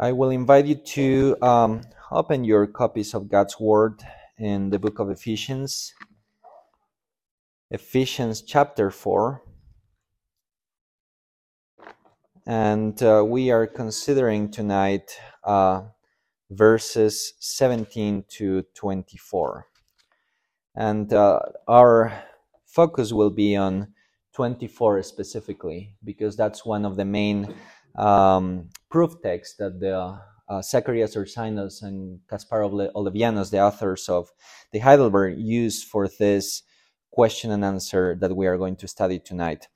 I will invite you to um, open your copies of God's Word in the book of Ephesians, Ephesians chapter 4. And uh, we are considering tonight uh, verses 17 to 24. And uh, our focus will be on 24 specifically, because that's one of the main um, proof texts that the uh, Zacharias Ursinus and Caspar Olevianus, the authors of the Heidelberg, use for this question and answer that we are going to study tonight.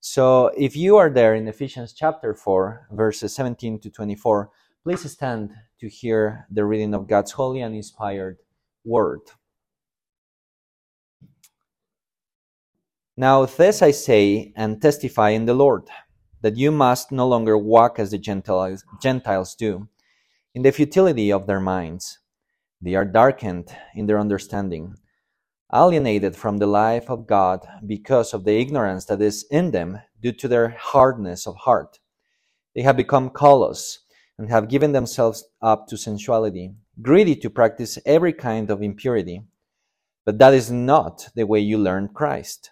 So, if you are there in Ephesians chapter 4, verses 17 to 24, please stand to hear the reading of God's holy and inspired word. Now, this I say and testify in the Lord, that you must no longer walk as the Gentiles, Gentiles do, in the futility of their minds. They are darkened in their understanding, alienated from the life of God because of the ignorance that is in them due to their hardness of heart. They have become callous and have given themselves up to sensuality, greedy to practice every kind of impurity. But that is not the way you learned Christ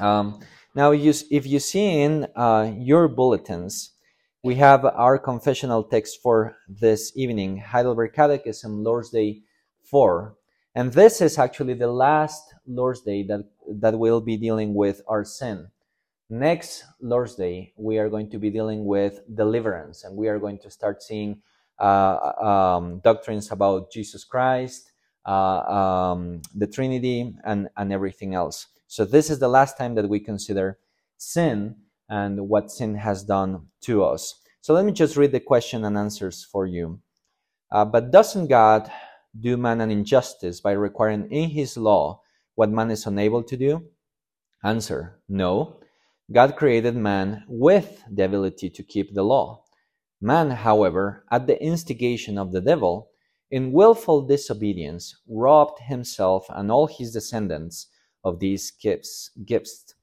Um, now, you, if you see in uh, your bulletins, we have our confessional text for this evening, Heidelberg Catechism, Lord's Day 4. And this is actually the last Lord's Day that, that we'll be dealing with our sin. Next Lord's Day, we are going to be dealing with deliverance, and we are going to start seeing uh, um, doctrines about Jesus Christ, uh, um, the Trinity, and, and everything else. So this is the last time that we consider sin and what sin has done to us. So let me just read the question and answers for you. Uh, but doesn't God do man an injustice by requiring in his law what man is unable to do? Answer No. God created man with the ability to keep the law. Man, however, at the instigation of the devil, in willful disobedience, robbed himself and all his descendants of these gifts. gifts.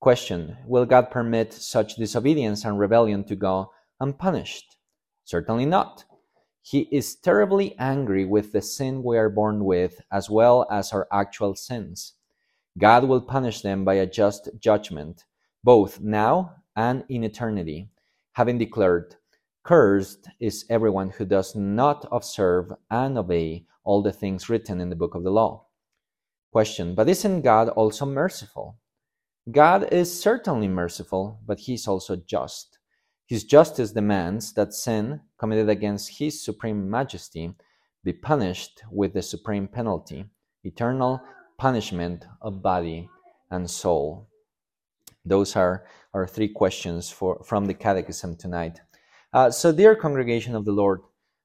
Question Will God permit such disobedience and rebellion to go unpunished? Certainly not. He is terribly angry with the sin we are born with, as well as our actual sins. God will punish them by a just judgment, both now and in eternity, having declared, Cursed is everyone who does not observe and obey all the things written in the book of the law. Question But isn't God also merciful? God is certainly merciful, but He is also just. His justice demands that sin committed against His supreme majesty be punished with the supreme penalty, eternal punishment of body and soul. Those are our three questions for, from the Catechism tonight. Uh, so, dear congregation of the Lord,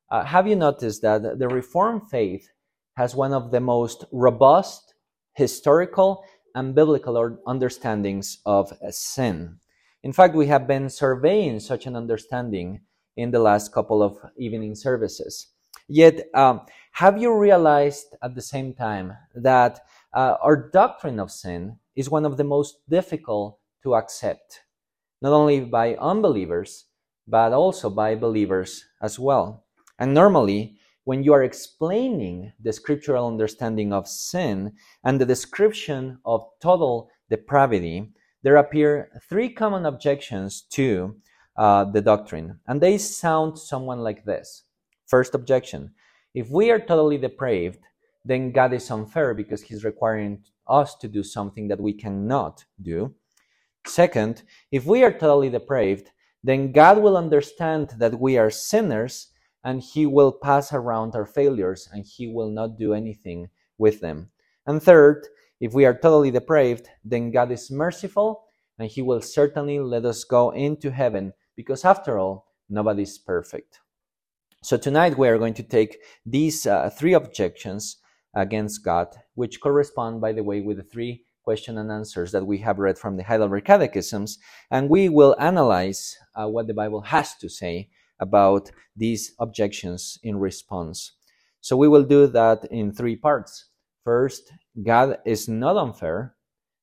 uh, have you noticed that the Reformed faith has one of the most robust historical and biblical understandings of sin. In fact, we have been surveying such an understanding in the last couple of evening services. Yet, um, have you realized at the same time that uh, our doctrine of sin is one of the most difficult to accept, not only by unbelievers, but also by believers as well? And normally, when you are explaining the scriptural understanding of sin and the description of total depravity, there appear three common objections to uh, the doctrine. And they sound someone like this. First objection if we are totally depraved, then God is unfair because He's requiring us to do something that we cannot do. Second, if we are totally depraved, then God will understand that we are sinners and he will pass around our failures and he will not do anything with them. And third, if we are totally depraved, then God is merciful and he will certainly let us go into heaven because after all, nobody is perfect. So tonight we are going to take these uh, three objections against God, which correspond, by the way, with the three question and answers that we have read from the Heidelberg Catechisms, and we will analyze uh, what the Bible has to say about these objections in response. So we will do that in three parts. First, God is not unfair.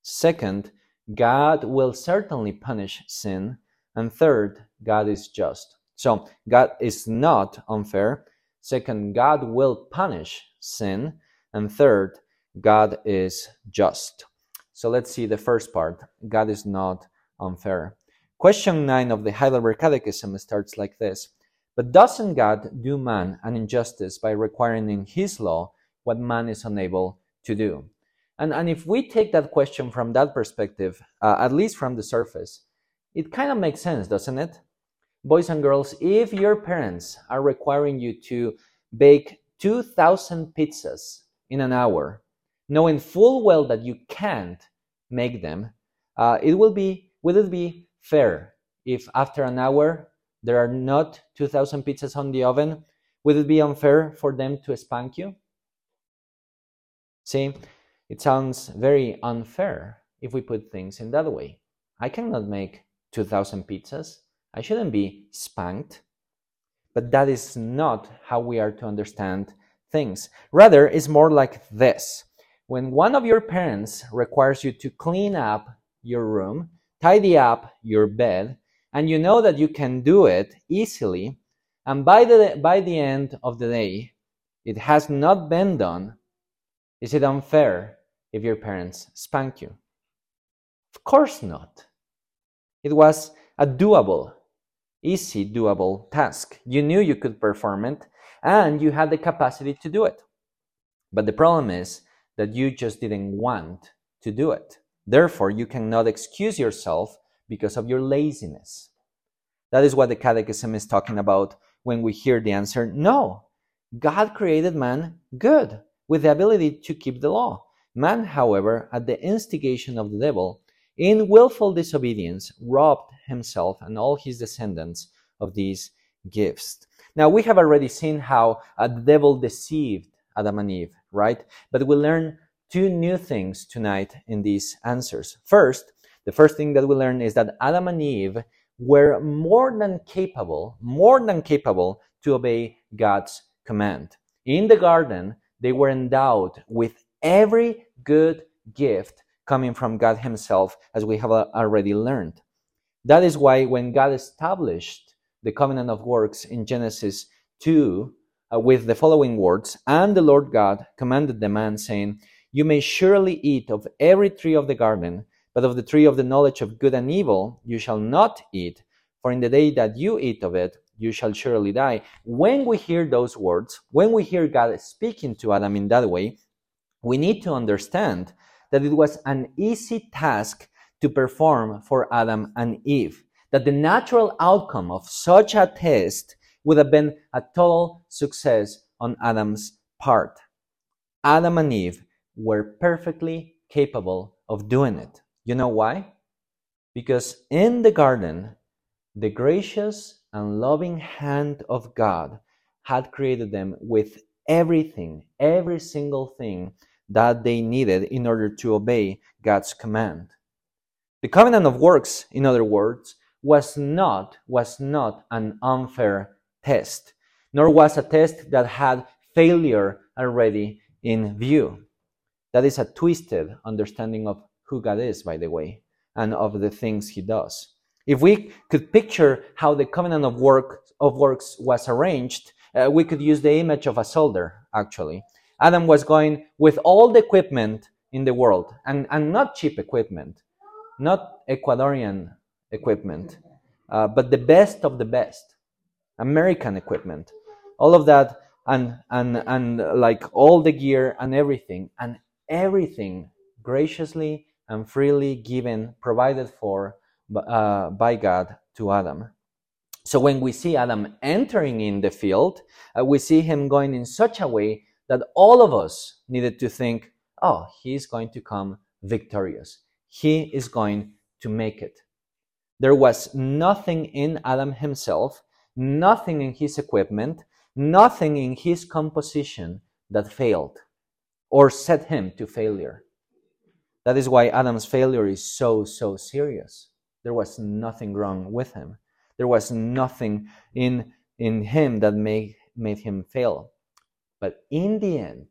Second, God will certainly punish sin. And third, God is just. So God is not unfair. Second, God will punish sin. And third, God is just. So let's see the first part. God is not unfair. Question 9 of the Heidelberg Catechism starts like this But doesn't God do man an injustice by requiring in his law what man is unable to do? And, and if we take that question from that perspective, uh, at least from the surface, it kind of makes sense, doesn't it? Boys and girls, if your parents are requiring you to bake 2,000 pizzas in an hour, knowing full well that you can't make them, uh, it will be, will it be fair if after an hour there are not 2,000 pizzas on the oven? Would it be unfair for them to spank you? See, it sounds very unfair if we put things in that way. I cannot make 2,000 pizzas. I shouldn't be spanked. But that is not how we are to understand things. Rather, it's more like this. When one of your parents requires you to clean up your room, tidy up your bed, and you know that you can do it easily, and by the, by the end of the day, it has not been done, is it unfair if your parents spank you? Of course not. It was a doable, easy doable task. You knew you could perform it and you had the capacity to do it. But the problem is that you just didn't want to do it. Therefore, you cannot excuse yourself because of your laziness. That is what the Catechism is talking about when we hear the answer no. God created man good, with the ability to keep the law. Man, however, at the instigation of the devil, in willful disobedience, robbed himself and all his descendants of these gifts. Now, we have already seen how the devil deceived Adam and Eve, right? But we learn two new things tonight in these answers. First, the first thing that we learn is that Adam and Eve were more than capable, more than capable to obey God's command. In the garden, they were endowed with every good gift coming from God Himself, as we have already learned. That is why when God established the covenant of works in Genesis 2 uh, with the following words And the Lord God commanded the man, saying, You may surely eat of every tree of the garden, but of the tree of the knowledge of good and evil you shall not eat, for in the day that you eat of it, you shall surely die. When we hear those words, when we hear God speaking to Adam in that way, we need to understand that it was an easy task to perform for Adam and Eve, that the natural outcome of such a test would have been a total success on Adam's part. Adam and Eve were perfectly capable of doing it. You know why? Because in the garden, the gracious and loving hand of God had created them with everything, every single thing that they needed in order to obey God's command. The covenant of works, in other words, was not was not an unfair test, nor was a test that had failure already in view. That is a twisted understanding of who God is, by the way, and of the things he does. If we could picture how the covenant of work of works was arranged, uh, we could use the image of a soldier, actually. Adam was going with all the equipment in the world, and, and not cheap equipment, not Ecuadorian equipment, uh, but the best of the best. American equipment, all of that, and and and like all the gear and everything, and everything graciously and freely given, provided for uh, by God to Adam. So when we see Adam entering in the field, uh, we see him going in such a way that all of us needed to think, oh, he's going to come victorious. He is going to make it. There was nothing in Adam himself nothing in his equipment, nothing in his composition that failed or set him to failure. That is why Adam's failure is so, so serious. There was nothing wrong with him. There was nothing in, in him that made, made him fail. But in the end,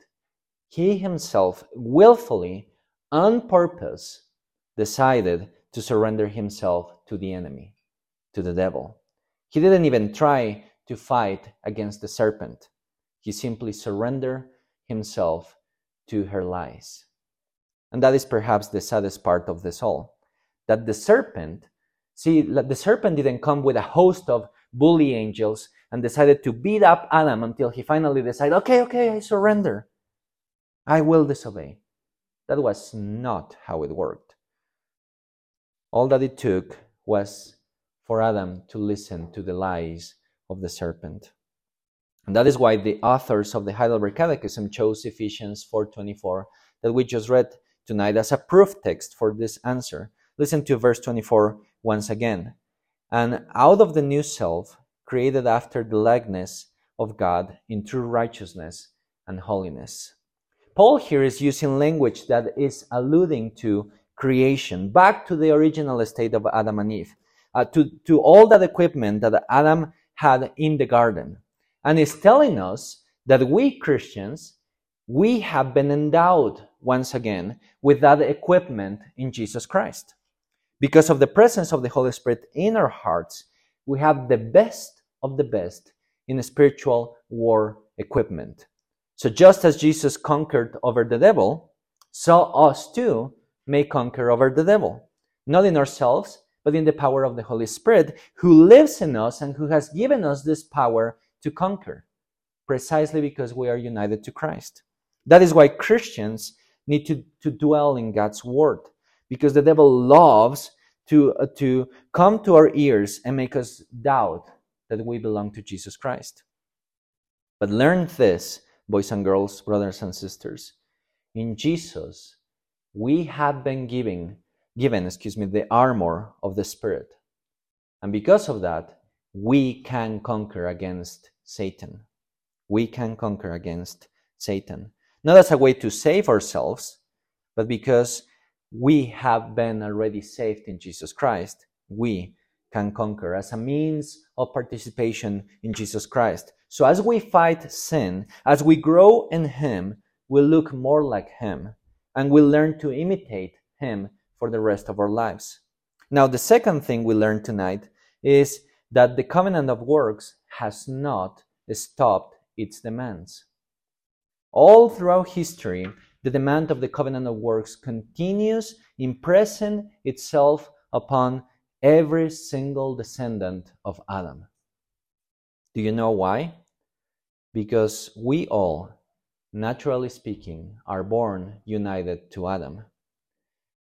he himself willfully, on purpose, decided to surrender himself to the enemy, to the devil. He didn't even try to fight against the serpent. He simply surrendered himself to her lies. And that is perhaps the saddest part of this all. That the serpent, see, the serpent didn't come with a host of bully angels and decided to beat up Adam until he finally decided, okay, okay, I surrender. I will disobey. That was not how it worked. All that it took was for Adam to listen to the lies of the serpent. And that is why the authors of the Heidelberg Catechism chose Ephesians 4:24 that we just read tonight as a proof text for this answer. Listen to verse 24 once again. And out of the new self, created after the likeness of God in true righteousness and holiness. Paul here is using language that is alluding to creation, back to the original state of Adam and Eve, uh, to, to all that equipment that Adam had in the garden. And is telling us that we Christians, we have been endowed once again with that equipment in Jesus Christ. Because of the presence of the Holy Spirit in our hearts, we have the best of the best in spiritual war equipment. So just as Jesus conquered over the devil, so us too may conquer over the devil. Not in ourselves, but in the power of the Holy Spirit who lives in us and who has given us this power to conquer, precisely because we are united to Christ. That is why Christians need to, to dwell in God's word, because the devil loves to, uh, to come to our ears and make us doubt that we belong to Jesus Christ. But learn this, boys and girls, brothers and sisters. In Jesus, we have been given, given, excuse me, the armor of the Spirit. And because of that, we can conquer against Satan. We can conquer against Satan. Not as a way to save ourselves, but because we have been already saved in Jesus Christ, we can conquer as a means of participation in Jesus Christ. So as we fight sin, as we grow in Him, we look more like Him and we learn to imitate Him for the rest of our lives. Now, the second thing we learned tonight is that the covenant of works has not stopped its demands. All throughout history, the demand of the covenant of works continues impressing itself upon every single descendant of Adam. Do you know why? Because we all, naturally speaking, are born united to Adam.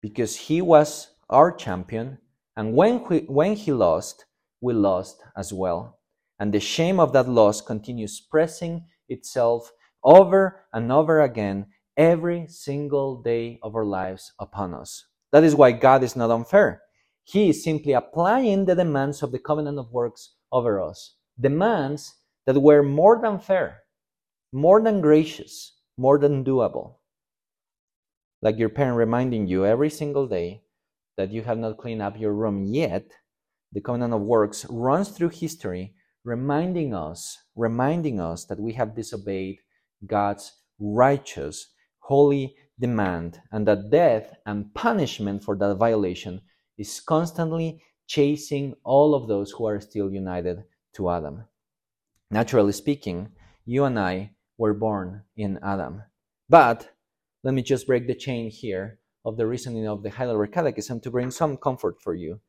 Because he was our champion, and when, we, when he lost, we lost as well. And the shame of that loss continues pressing itself over and over again every single day of our lives upon us. That is why God is not unfair. He is simply applying the demands of the covenant of works over us. Demands that were more than fair, more than gracious, more than doable. Like your parent reminding you every single day that you have not cleaned up your room yet, the covenant of works runs through history, reminding us, reminding us that we have disobeyed God's righteous, holy demand, and that death and punishment for that violation is constantly chasing all of those who are still united to Adam. Naturally speaking, you and I were born in Adam. But let me just break the chain here of the reasoning of the Heidelberg Catechism to bring some comfort for you.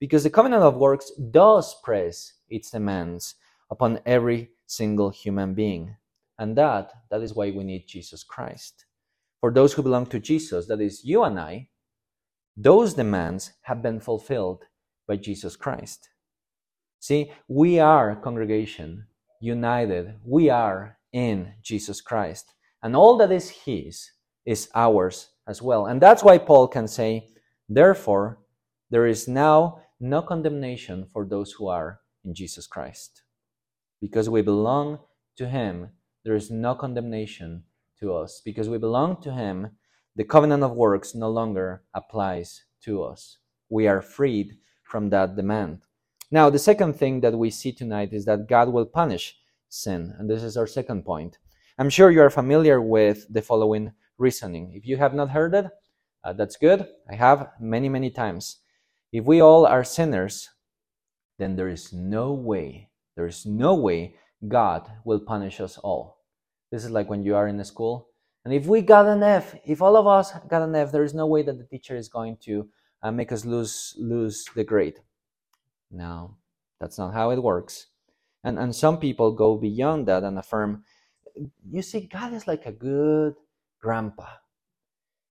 Because the covenant of works does press its demands upon every single human being. And that, that is why we need Jesus Christ. For those who belong to Jesus, that is you and I, those demands have been fulfilled by Jesus Christ. See, we are congregation united. We are in Jesus Christ. And all that is His is ours as well. And that's why Paul can say, Therefore, there is now no condemnation for those who are in Jesus Christ. Because we belong to Him, there is no condemnation to us. Because we belong to Him, the covenant of works no longer applies to us. We are freed from that demand. Now, the second thing that we see tonight is that God will punish sin. And this is our second point. I'm sure you are familiar with the following reasoning. If you have not heard it, uh, that's good. I have many, many times. If we all are sinners, then there is no way, there is no way God will punish us all. This is like when you are in school. And if we got an F, if all of us got an F, there is no way that the teacher is going to uh, make us lose lose the grade. No, that's not how it works. And and some people go beyond that and affirm, you see, God is like a good grandpa.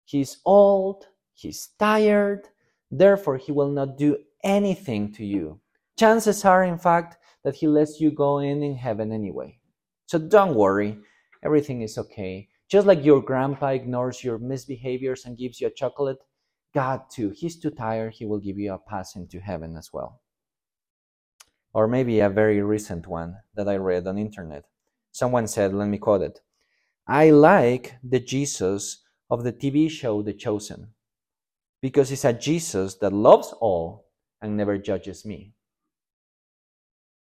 He's old, he's tired, therefore he will not do anything to you. Chances are, in fact, that he lets you go in in heaven anyway. So don't worry, everything is okay. Just like your grandpa ignores your misbehaviors and gives you a chocolate, God too, he's too tired, he will give you a pass into heaven as well. Or maybe a very recent one that I read on internet. Someone said, let me quote it. I like the Jesus of the TV show The Chosen because it's a Jesus that loves all and never judges me.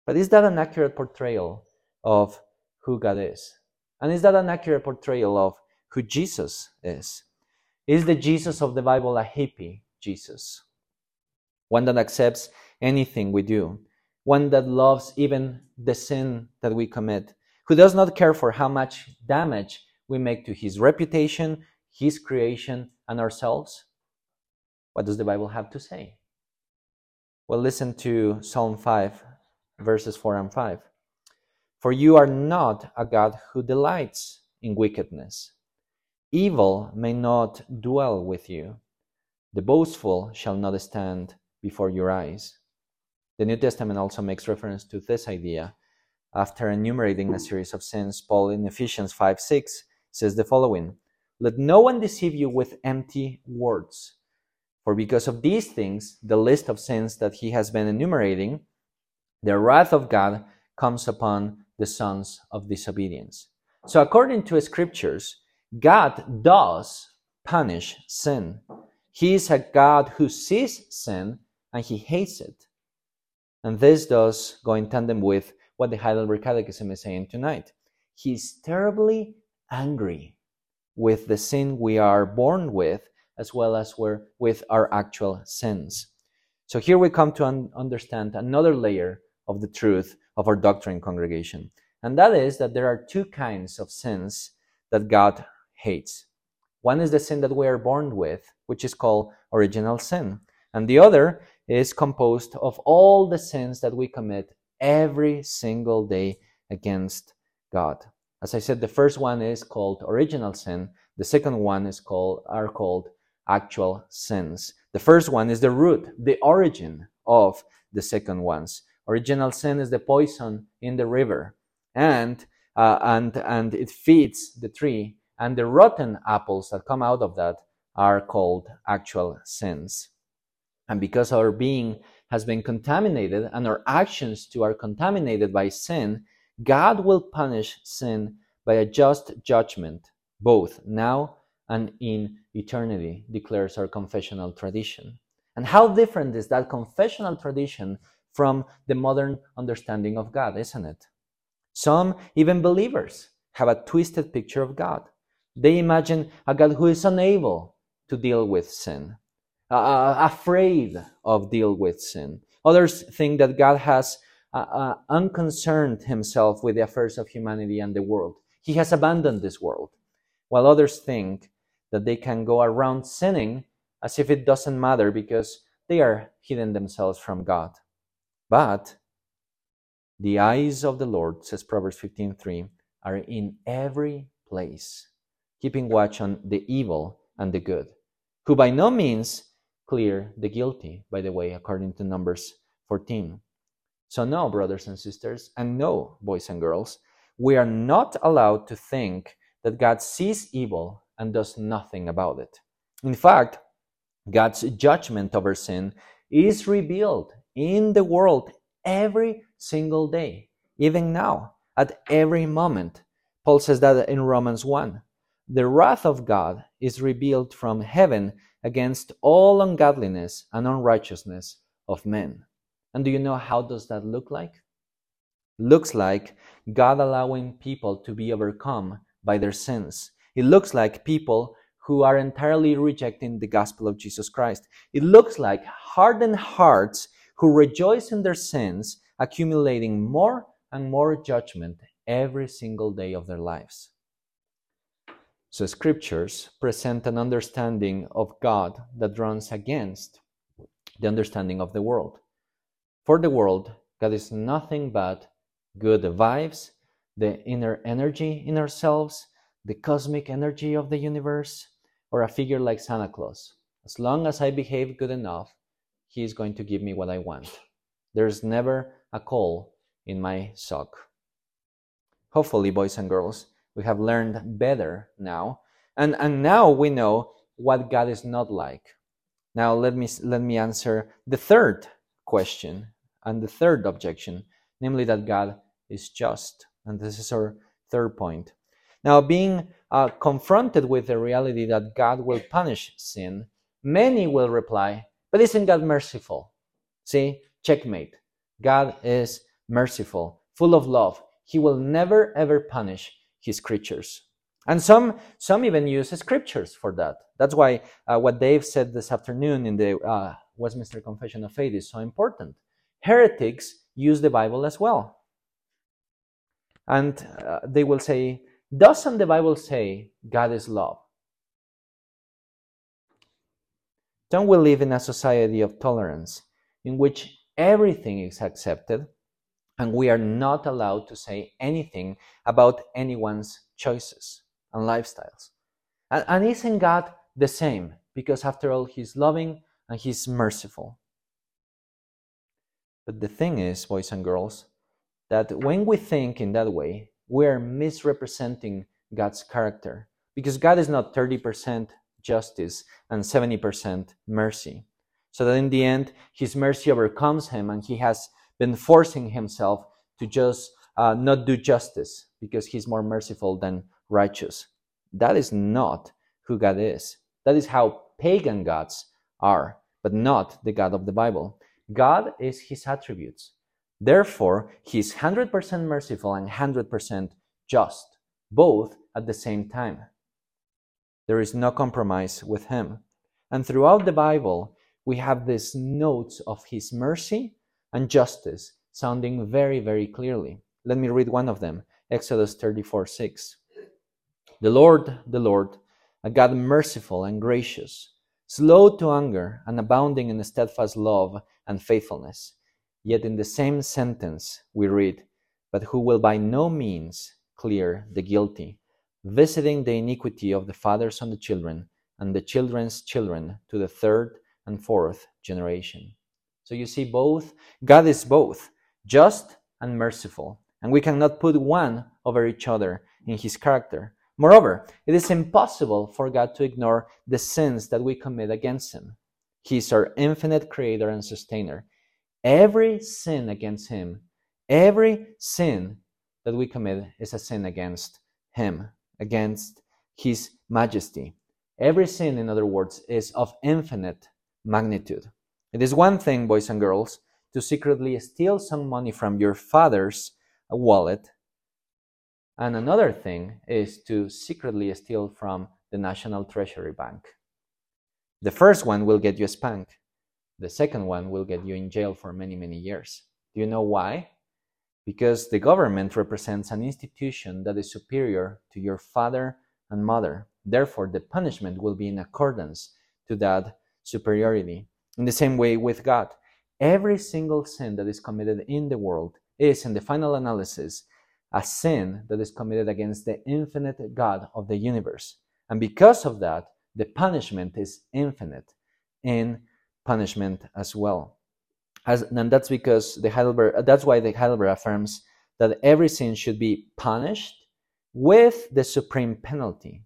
But is that an accurate portrayal of who God is? And is that an accurate portrayal of who Jesus is? Is the Jesus of the Bible a hippie Jesus? One that accepts anything we do, one that loves even the sin that we commit, who does not care for how much damage we make to his reputation, his creation, and ourselves? What does the Bible have to say? Well, listen to Psalm 5, verses 4 and 5. For you are not a God who delights in wickedness. Evil may not dwell with you. The boastful shall not stand before your eyes. The New Testament also makes reference to this idea. After enumerating a series of sins, Paul in Ephesians 5 6 says the following Let no one deceive you with empty words. For because of these things, the list of sins that he has been enumerating, the wrath of God comes upon the sons of disobedience. So, according to scriptures, God does punish sin. He is a God who sees sin and he hates it. And this does go in tandem with what the Heidelberg Catechism is saying tonight. He's terribly angry with the sin we are born with, as well as with our actual sins. So here we come to un- understand another layer of the truth of our doctrine congregation. And that is that there are two kinds of sins that God hates. One is the sin that we are born with, which is called original sin. And the other is composed of all the sins that we commit every single day against God. As I said, the first one is called original sin. The second one is called are called actual sins. The first one is the root, the origin of the second ones. Original sin is the poison in the river, and uh, and and it feeds the tree. And the rotten apples that come out of that are called actual sins. And because our being has been contaminated and our actions too are contaminated by sin, God will punish sin by a just judgment, both now and in eternity, declares our confessional tradition. And how different is that confessional tradition from the modern understanding of God, isn't it? Some, even believers, have a twisted picture of God. They imagine a God who is unable to deal with sin, uh, afraid of deal with sin. Others think that God has uh, uh, unconcerned himself with the affairs of humanity and the world. He has abandoned this world. While others think that they can go around sinning as if it doesn't matter because they are hidden themselves from God. But the eyes of the Lord, says Proverbs 15:3, are in every place, keeping watch on the evil and the good, who by no means clear the guilty, by the way, according to Numbers 14. So, no, brothers and sisters, and no, boys and girls, we are not allowed to think that God sees evil and does nothing about it. In fact, God's judgment over sin is revealed in the world every single day. even now, at every moment. Paul says that in Romans 1. The wrath of God is revealed from heaven against all ungodliness and unrighteousness of men. And do you know how does that look like? Looks like God allowing people to be overcome by their sins. It looks like people who are entirely rejecting the gospel of Jesus Christ. It looks like hardened hearts who rejoice in their sins, accumulating more and more judgment every single day of their lives. So, scriptures present an understanding of God that runs against the understanding of the world. For the world, God is nothing but good vibes, the inner energy in ourselves, the cosmic energy of the universe, or a figure like Santa Claus. As long as I behave good enough, he is going to give me what I want. There's never a call in my sock. Hopefully, boys and girls, we have learned better now. And, and now we know what God is not like. Now let me let me answer the third question and the third objection, namely that God is just. And this is our third point. Now, being uh, confronted with the reality that God will punish sin, many will reply, But isn't God merciful? See, checkmate. God is merciful, full of love. He will never ever punish his creatures. And some, some even use scriptures for that. That's why uh, what Dave said this afternoon in the uh, Westminster Confession of Faith is so important. Heretics use the Bible as well. And uh, they will say, Doesn't the Bible say God is love? Don't we live in a society of tolerance in which everything is accepted and we are not allowed to say anything about anyone's choices and lifestyles? And, and isn't God the same? Because after all, He's loving and He's merciful. But the thing is, boys and girls, that when we think in that way, we are misrepresenting God's character because God is not 30% justice and 70% mercy. So that in the end, his mercy overcomes him and he has been forcing himself to just uh, not do justice because he's more merciful than righteous. That is not who God is. That is how pagan gods are, but not the God of the Bible. God is his attributes. Therefore, he is 100% merciful and 100% just, both at the same time. There is no compromise with him. And throughout the Bible, we have these notes of his mercy and justice sounding very, very clearly. Let me read one of them Exodus 34 6. The Lord, the Lord, a God merciful and gracious, slow to anger and abounding in steadfast love and faithfulness. Yet in the same sentence we read, But who will by no means clear the guilty, visiting the iniquity of the fathers on the children, and the children's children to the third and fourth generation. So you see, both God is both just and merciful, and we cannot put one over each other in his character. Moreover, it is impossible for God to ignore the sins that we commit against him. He is our infinite creator and sustainer. Every sin against him, every sin that we commit is a sin against him against his majesty. Every sin, in other words, is of infinite magnitude. It is one thing, boys and girls, to secretly steal some money from your father's wallet, and another thing is to secretly steal from the National Treasury Bank. The first one will get you a spank. The second one will get you in jail for many, many years. Do you know why? because the government represents an institution that is superior to your father and mother. Therefore, the punishment will be in accordance to that superiority. In the same way with God, every single sin that is committed in the world is, in the final analysis, a sin that is committed against the infinite God of the universe. And because of that, the punishment is infinite in punishment as well. As, and that's because the Heidelberg, uh, that's why the Heidelberg affirms that every sin should be punished with the supreme penalty,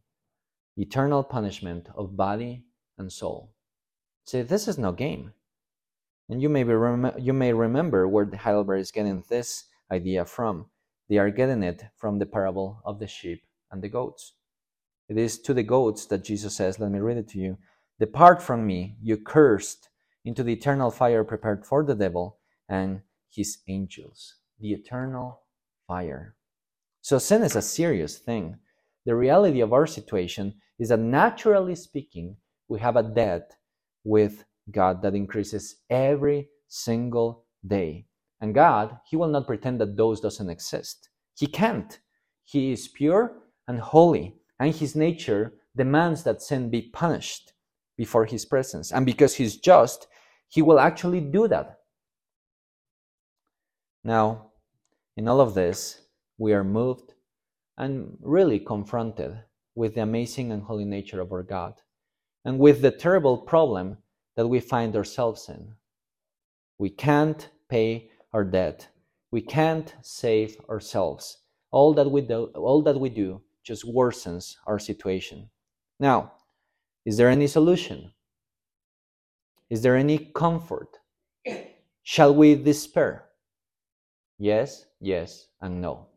eternal punishment of body and soul. See, this is no game. And you may, be rem- you may remember where the Heidelberg is getting this idea from? They are getting it from the parable of the sheep and the goats. It is to the goats that Jesus says, let me read it to you Depart from me, you cursed, into the eternal fire prepared for the devil and his angels. The eternal fire. So sin is a serious thing. The reality of our situation is that naturally speaking, we have a debt with God that increases every single day. And God, He will not pretend that those doesn't exist. He can't. He is pure and holy, and His nature demands that sin be punished before His presence. And because He's just, He will actually do that. Now, in all of this, we are moved and really confronted with the amazing and holy nature of our God and with the terrible problem that we find ourselves in. We can't pay our debt. We can't save ourselves. All that we do, all that we do just worsens our situation. Now, is there any solution? Is there any comfort? Shall we despair? Yes, yes, and no.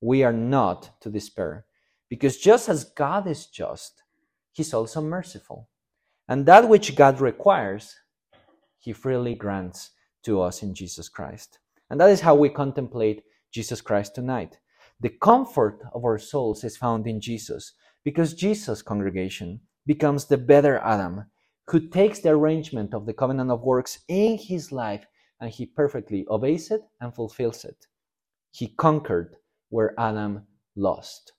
We are not to despair because just as God is just, He's also merciful. And that which God requires, He freely grants to us in Jesus Christ. And that is how we contemplate Jesus Christ tonight. The comfort of our souls is found in Jesus because Jesus, congregation, becomes the better Adam who takes the arrangement of the covenant of works in his life and he perfectly obeys it and fulfills it. He conquered where Adam lost.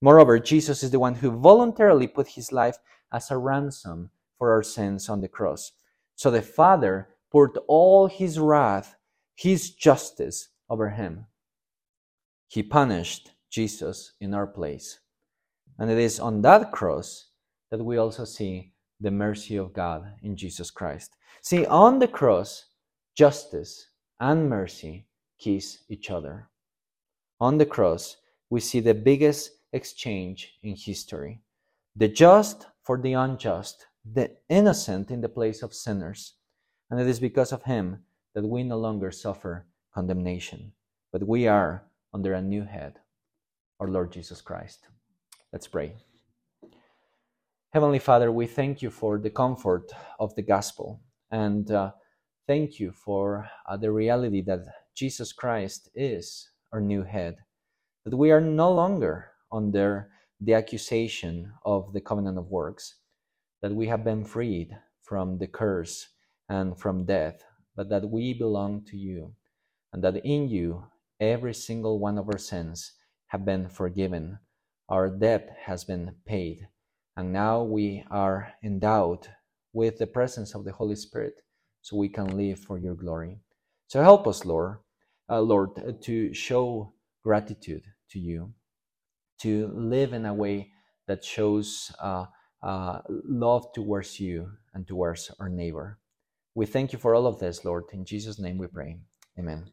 Moreover, Jesus is the one who voluntarily put his life as a ransom for our sins on the cross. So the Father poured all his wrath, his justice over him. He punished Jesus in our place. And it is on that cross that we also see the mercy of God in Jesus Christ. See, on the cross, justice and mercy kiss each other. On the cross, we see the biggest exchange in history the just for the unjust, the innocent in the place of sinners. And it is because of him that we no longer suffer condemnation, but we are under a new head, our Lord Jesus Christ. Let's pray. Heavenly Father, we thank you for the comfort of the gospel and uh, thank you for uh, the reality that Jesus Christ is our new head, that we are no longer under the accusation of the covenant of works, that we have been freed from the curse and from death, but that we belong to you, and that in you every single one of our sins have been forgiven, our debt has been paid, and now we are endowed with the presence of the Holy Spirit so we can live for your glory. So help us, Lord, uh, Lord, to show gratitude to you to live in a way that shows uh, uh, love towards you and towards our neighbor. We thank you for all of this, Lord. In Jesus' name we pray. Amen.